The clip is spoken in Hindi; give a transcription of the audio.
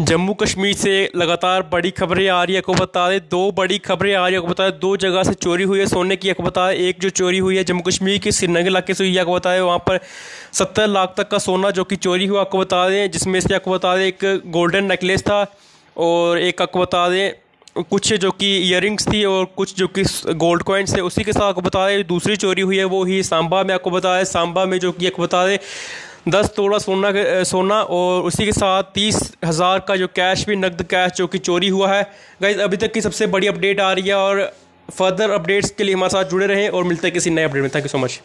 जम्मू कश्मीर से लगातार बड़ी खबरें आ रही है आपको बता दें दो बड़ी खबरें आ रही है आपको बता दें दो जगह से चोरी हुई है सोने की आपको बता दें एक जो चोरी हुई है जम्मू कश्मीर के श्रीनगर इलाके से हुई है आपको बता दें वहाँ पर सत्तर लाख तक का सोना जो कि चोरी हुआ आपको बता दें जिसमें से आपको बता दें एक गोल्डन नेकलेस था और एक आपको बता दें कुछ जो कि इयर थी और कुछ जो कि गोल्ड कॉइन्स थे उसी के साथ आपको बता दें दूसरी चोरी हुई है वो ही सांबा में आपको बता दें सांबा में जो कि आपको बता दें दस तोड़ा सोना सोना और उसी के साथ तीस हज़ार का जो कैश भी, नकद कैश जो कि चोरी हुआ है। गाइज़ अभी तक की सबसे बड़ी अपडेट आ रही है और फर्दर अपडेट्स के लिए हमारे साथ जुड़े रहें और मिलते हैं किसी नए अपडेट में। Thank you so much